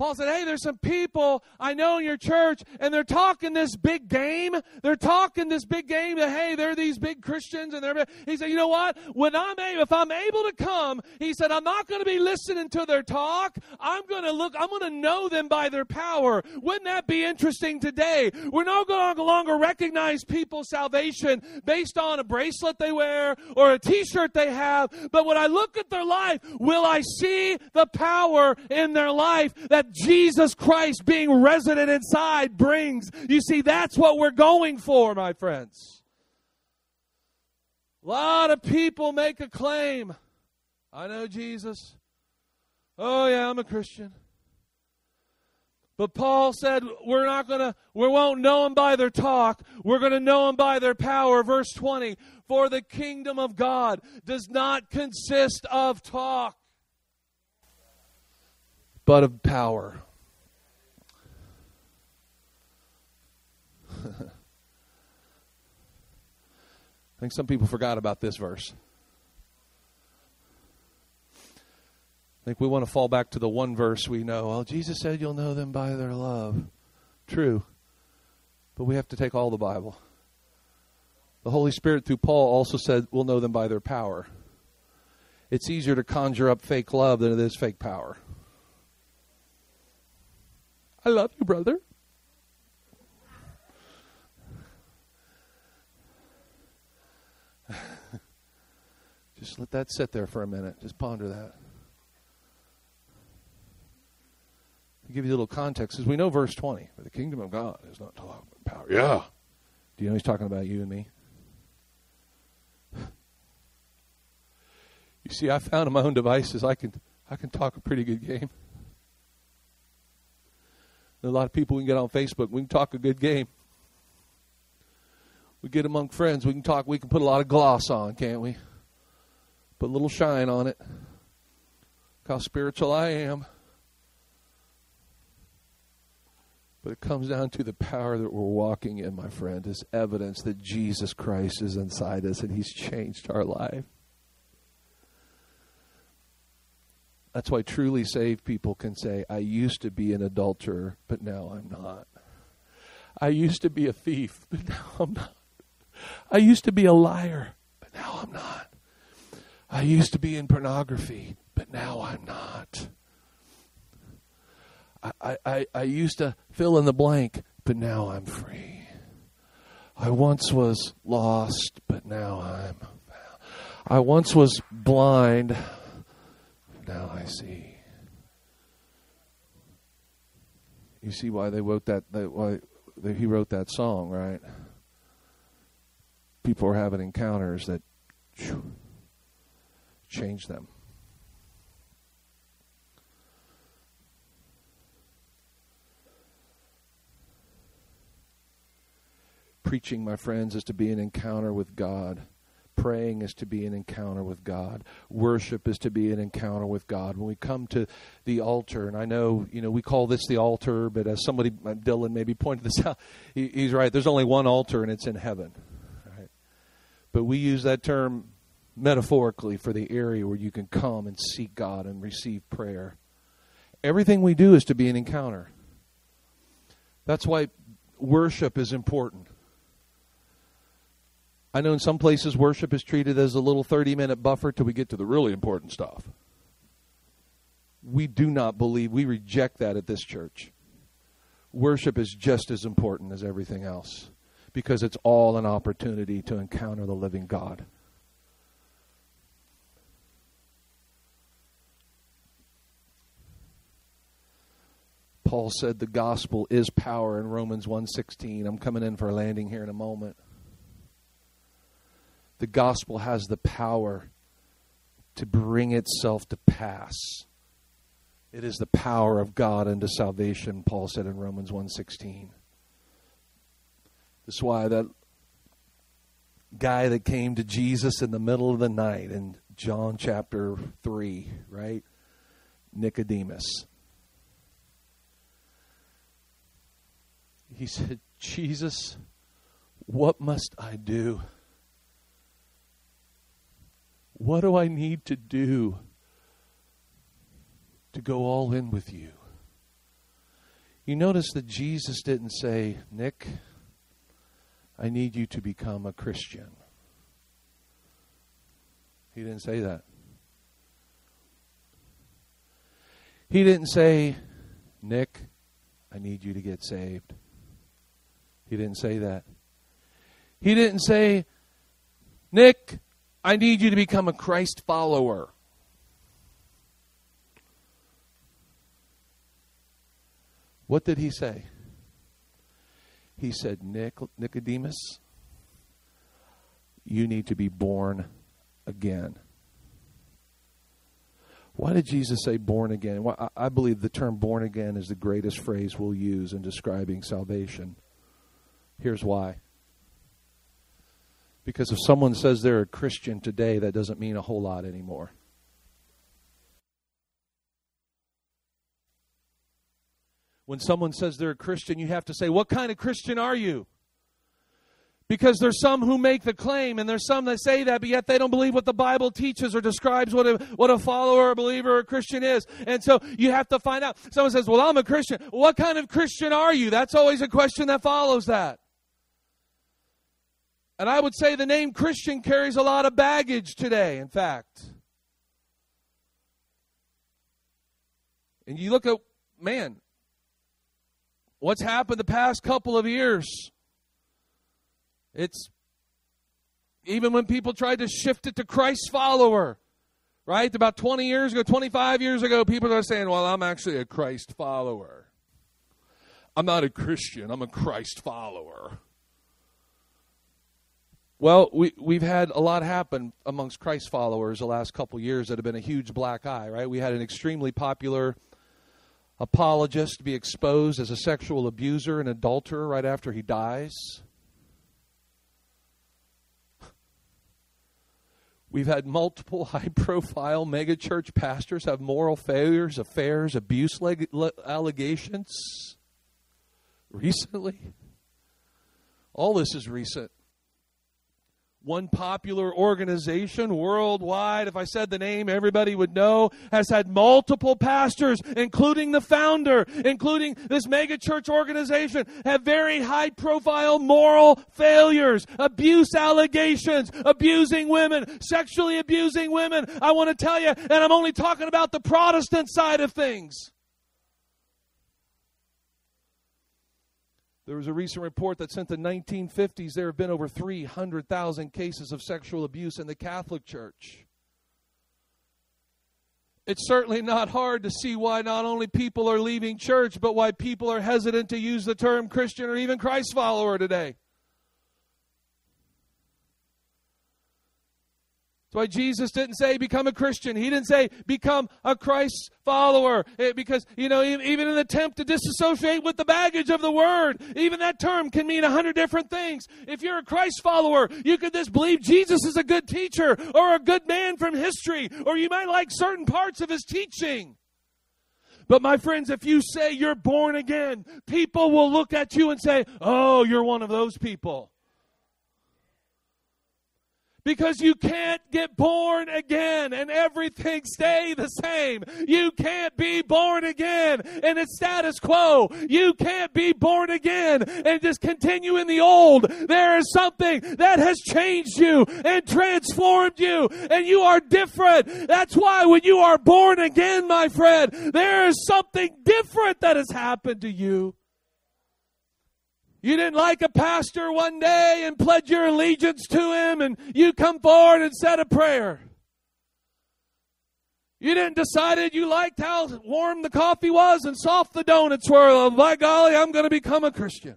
Paul said, Hey, there's some people I know in your church, and they're talking this big game. They're talking this big game that, hey, they're these big Christians, and they're. He said, You know what? When I'm able, if I'm able to come, he said, I'm not going to be listening to their talk. I'm going to look, I'm going to know them by their power. Wouldn't that be interesting today? We're no longer recognize people's salvation based on a bracelet they wear or a t shirt they have, but when I look at their life, will I see the power in their life that Jesus Christ being resident inside brings. You see, that's what we're going for, my friends. A lot of people make a claim. I know Jesus. Oh, yeah, I'm a Christian. But Paul said, we're not going to, we won't know them by their talk. We're going to know them by their power. Verse 20, for the kingdom of God does not consist of talk but of power. I think some people forgot about this verse. I think we want to fall back to the one verse we know. Well, Jesus said you'll know them by their love. True. But we have to take all the Bible. The Holy Spirit, through Paul, also said we'll know them by their power. It's easier to conjure up fake love than it is fake power. I love you, brother. Just let that sit there for a minute. Just ponder that. I'll give you a little context, because we know verse 20. For the kingdom of God is not talking about power. Yeah. Do you know he's talking about you and me? You see, I found in my own devices I can I can talk a pretty good game. A lot of people we can get on Facebook. We can talk a good game. We get among friends. We can talk. We can put a lot of gloss on, can't we? Put a little shine on it. Look how spiritual I am. But it comes down to the power that we're walking in, my friend, is evidence that Jesus Christ is inside us and He's changed our life. That's why truly saved people can say, I used to be an adulterer, but now I'm not. I used to be a thief, but now I'm not. I used to be a liar, but now I'm not. I used to be in pornography, but now I'm not. I, I, I used to fill in the blank, but now I'm free. I once was lost, but now I'm found. I once was blind, now I see. You see why they wrote that? Why he wrote that song, right? People are having encounters that change them. Preaching, my friends, is to be an encounter with God. Praying is to be an encounter with God. Worship is to be an encounter with God. When we come to the altar, and I know, you know, we call this the altar, but as somebody, uh, Dylan maybe pointed this out, he, he's right. There's only one altar, and it's in heaven. Right? But we use that term metaphorically for the area where you can come and seek God and receive prayer. Everything we do is to be an encounter. That's why worship is important. I know in some places worship is treated as a little 30 minute buffer till we get to the really important stuff. We do not believe, we reject that at this church. Worship is just as important as everything else because it's all an opportunity to encounter the living God. Paul said the gospel is power in Romans 1:16. I'm coming in for a landing here in a moment the gospel has the power to bring itself to pass. It is the power of God unto salvation, Paul said in Romans 1:16. That's why that guy that came to Jesus in the middle of the night in John chapter 3, right? Nicodemus. He said, "Jesus, what must I do?" What do I need to do to go all in with you? You notice that Jesus didn't say, Nick, I need you to become a Christian. He didn't say that. He didn't say, Nick, I need you to get saved. He didn't say that. He didn't say, Nick, I need you to become a Christ follower. What did he say? He said, Nic- Nicodemus, you need to be born again. Why did Jesus say born again? Well, I believe the term born again is the greatest phrase we'll use in describing salvation. Here's why. Because if someone says they're a Christian today, that doesn't mean a whole lot anymore. When someone says they're a Christian, you have to say, What kind of Christian are you? Because there's some who make the claim, and there's some that say that, but yet they don't believe what the Bible teaches or describes what a, what a follower, a believer, or a Christian is. And so you have to find out. Someone says, Well, I'm a Christian. What kind of Christian are you? That's always a question that follows that. And I would say the name Christian carries a lot of baggage today, in fact. And you look at, man, what's happened the past couple of years. It's even when people tried to shift it to Christ follower, right? About 20 years ago, 25 years ago, people are saying, well, I'm actually a Christ follower. I'm not a Christian, I'm a Christ follower. Well, we, we've had a lot happen amongst Christ followers the last couple years that have been a huge black eye, right? We had an extremely popular apologist be exposed as a sexual abuser and adulterer right after he dies. We've had multiple high profile megachurch pastors have moral failures, affairs, abuse leg- le- allegations recently. All this is recent one popular organization worldwide, if I said the name, everybody would know, has had multiple pastors, including the founder, including this megachurch organization, have very high profile moral failures, abuse allegations, abusing women, sexually abusing women. I want to tell you, and I'm only talking about the Protestant side of things. There was a recent report that since the 1950s, there have been over 300,000 cases of sexual abuse in the Catholic Church. It's certainly not hard to see why not only people are leaving church, but why people are hesitant to use the term Christian or even Christ follower today. That's why Jesus didn't say become a Christian. He didn't say become a Christ follower. It, because, you know, even an attempt to disassociate with the baggage of the word, even that term can mean a hundred different things. If you're a Christ follower, you could just believe Jesus is a good teacher or a good man from history, or you might like certain parts of his teaching. But my friends, if you say you're born again, people will look at you and say, oh, you're one of those people because you can't get born again and everything stay the same. You can't be born again and it's status quo. You can't be born again and just continue in the old. There is something that has changed you and transformed you and you are different. That's why when you are born again, my friend, there is something different that has happened to you. You didn't like a pastor one day and pledge your allegiance to him, and you come forward and said a prayer. You didn't decided you liked how warm the coffee was and soft the donuts were. Oh, by golly, I'm going to become a Christian.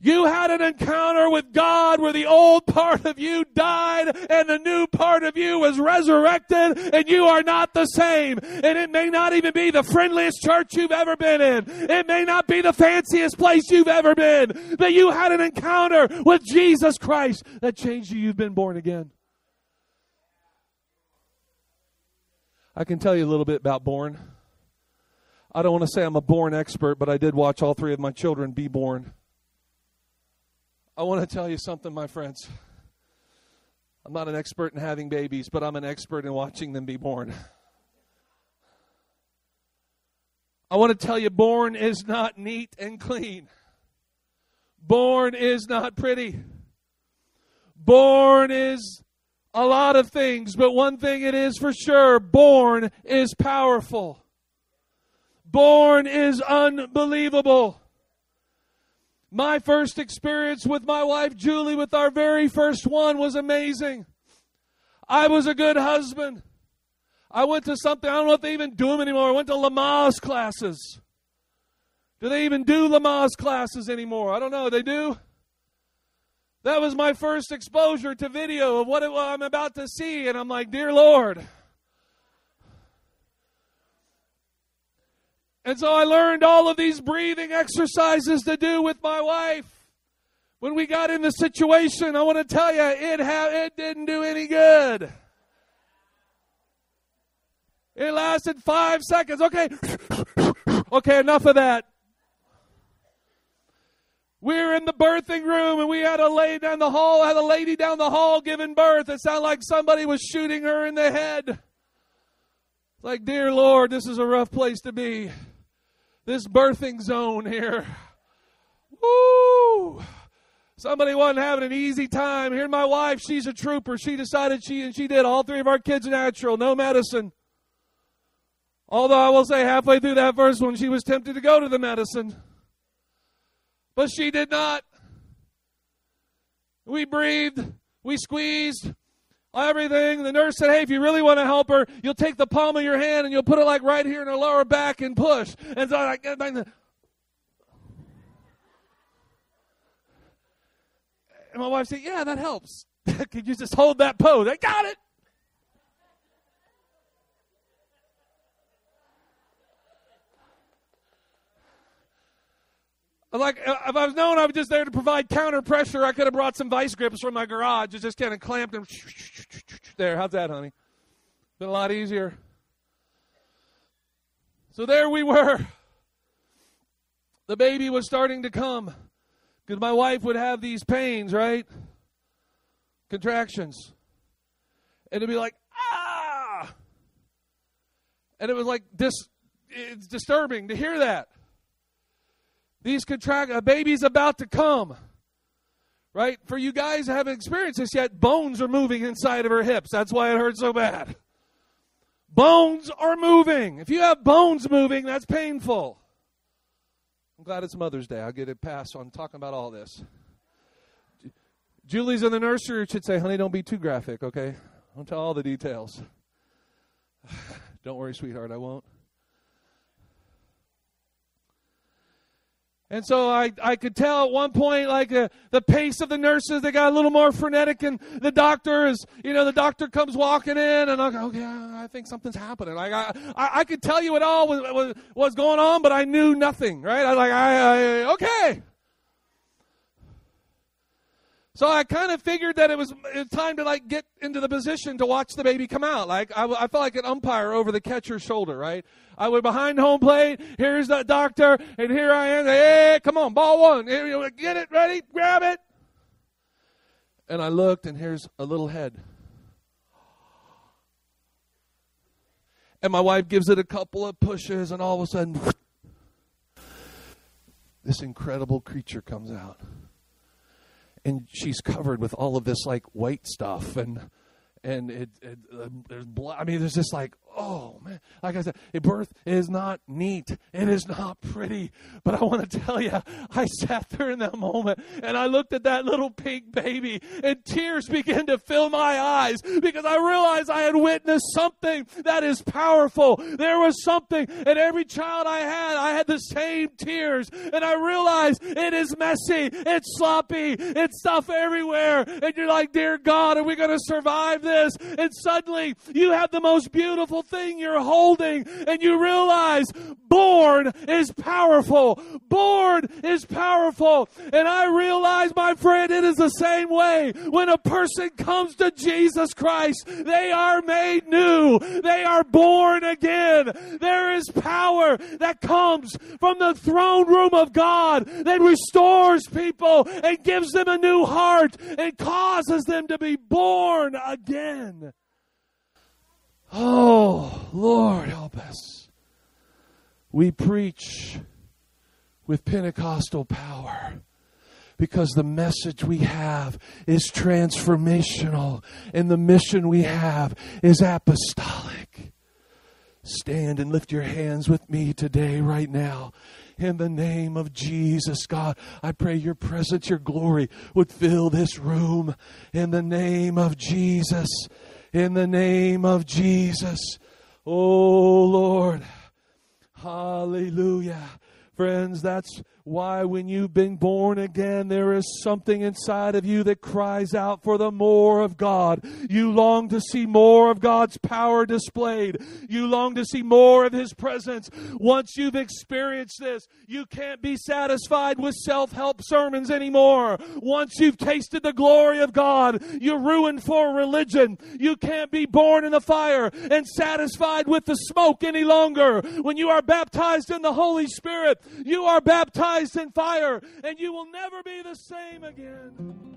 You had an encounter with God where the old part of you died and the new part of you was resurrected and you are not the same. And it may not even be the friendliest church you've ever been in. It may not be the fanciest place you've ever been. But you had an encounter with Jesus Christ that changed you. You've been born again. I can tell you a little bit about born. I don't want to say I'm a born expert, but I did watch all three of my children be born. I want to tell you something, my friends. I'm not an expert in having babies, but I'm an expert in watching them be born. I want to tell you, born is not neat and clean. Born is not pretty. Born is a lot of things, but one thing it is for sure born is powerful. Born is unbelievable. My first experience with my wife Julie, with our very first one, was amazing. I was a good husband. I went to something, I don't know if they even do them anymore. I went to Lamaze classes. Do they even do Lamaze classes anymore? I don't know. They do? That was my first exposure to video of what it, I'm about to see. And I'm like, Dear Lord, And so I learned all of these breathing exercises to do with my wife. When we got in the situation, I want to tell you, it, ha- it didn't do any good. It lasted five seconds. Okay. okay, enough of that. We were in the birthing room and we had a lady down the hall, had a lady down the hall giving birth. It sounded like somebody was shooting her in the head. It's like, dear Lord, this is a rough place to be this birthing zone here. Woo! Somebody wasn't having an easy time. Here, my wife, she's a trooper. She decided she and she did all three of our kids natural, no medicine. Although I will say, halfway through that first one, she was tempted to go to the medicine, but she did not. We breathed, we squeezed, everything. The nurse said, Hey, if you really want to help her, you'll take the palm of your hand and you'll put it like right here in her lower back and push. And so I. And my wife said, Yeah, that helps. Could you just hold that pose? I got it. Like, if I was known I was just there to provide counter pressure, I could have brought some vice grips from my garage and just kind of clamped them. There, how's that, honey? Been a lot easier. So there we were. The baby was starting to come because my wife would have these pains, right? Contractions. And it'd be like, ah! And it was like, this, it's disturbing to hear that. These contract a baby's about to come. Right? For you guys haven't experienced this yet, bones are moving inside of her hips. That's why it hurts so bad. Bones are moving. If you have bones moving, that's painful. I'm glad it's Mother's Day. I'll get it passed on talking about all this. Julie's in the nursery should say, honey, don't be too graphic, okay? Don't tell all the details. don't worry, sweetheart, I won't. And so I, I could tell at one point, like uh, the pace of the nurses, they got a little more frenetic, and the doctor is, you know, the doctor comes walking in, and I go, okay, I think something's happening. Like I, I, I could tell you what all was, was, was going on, but I knew nothing, right? I like, I, I okay. So I kind of figured that it was, uh, time to like get into the position to watch the baby come out. Like I, I felt like an umpire over the catcher's shoulder, right? I went behind home plate. Here's the doctor, and here I am. Hey, come on, ball one. Get it ready, grab it. And I looked, and here's a little head. And my wife gives it a couple of pushes, and all of a sudden, this incredible creature comes out and she's covered with all of this like white stuff and and it, it uh, there's blood. I mean, there's just like, oh man, like I said, birth is not neat. It is not pretty. But I want to tell you, I sat there in that moment and I looked at that little pink baby, and tears began to fill my eyes because I realized I had witnessed something that is powerful. There was something, and every child I had, I had the same tears, and I realized it is messy, it's sloppy, it's stuff everywhere, and you're like, dear God, are we going to survive? this, and suddenly you have the most beautiful thing you're holding, and you realize born is powerful. Born is powerful. And I realize, my friend, it is the same way. When a person comes to Jesus Christ, they are made new. They are born again. There is power that comes from the throne room of God that restores people and gives them a new heart and causes them to be born again. Oh, Lord, help us. We preach with Pentecostal power because the message we have is transformational and the mission we have is apostolic. Stand and lift your hands with me today, right now in the name of Jesus, God. I pray your presence, your glory would fill this room in the name of Jesus. In the name of Jesus. Oh, Lord. Hallelujah. Friends, that's why, when you've been born again, there is something inside of you that cries out for the more of God. You long to see more of God's power displayed. You long to see more of His presence. Once you've experienced this, you can't be satisfied with self help sermons anymore. Once you've tasted the glory of God, you're ruined for religion. You can't be born in the fire and satisfied with the smoke any longer. When you are baptized in the Holy Spirit, you are baptized in fire, and you will never be the same again.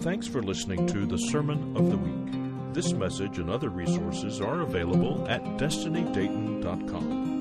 Thanks for listening to the Sermon of the Week. This message and other resources are available at destinydayton.com.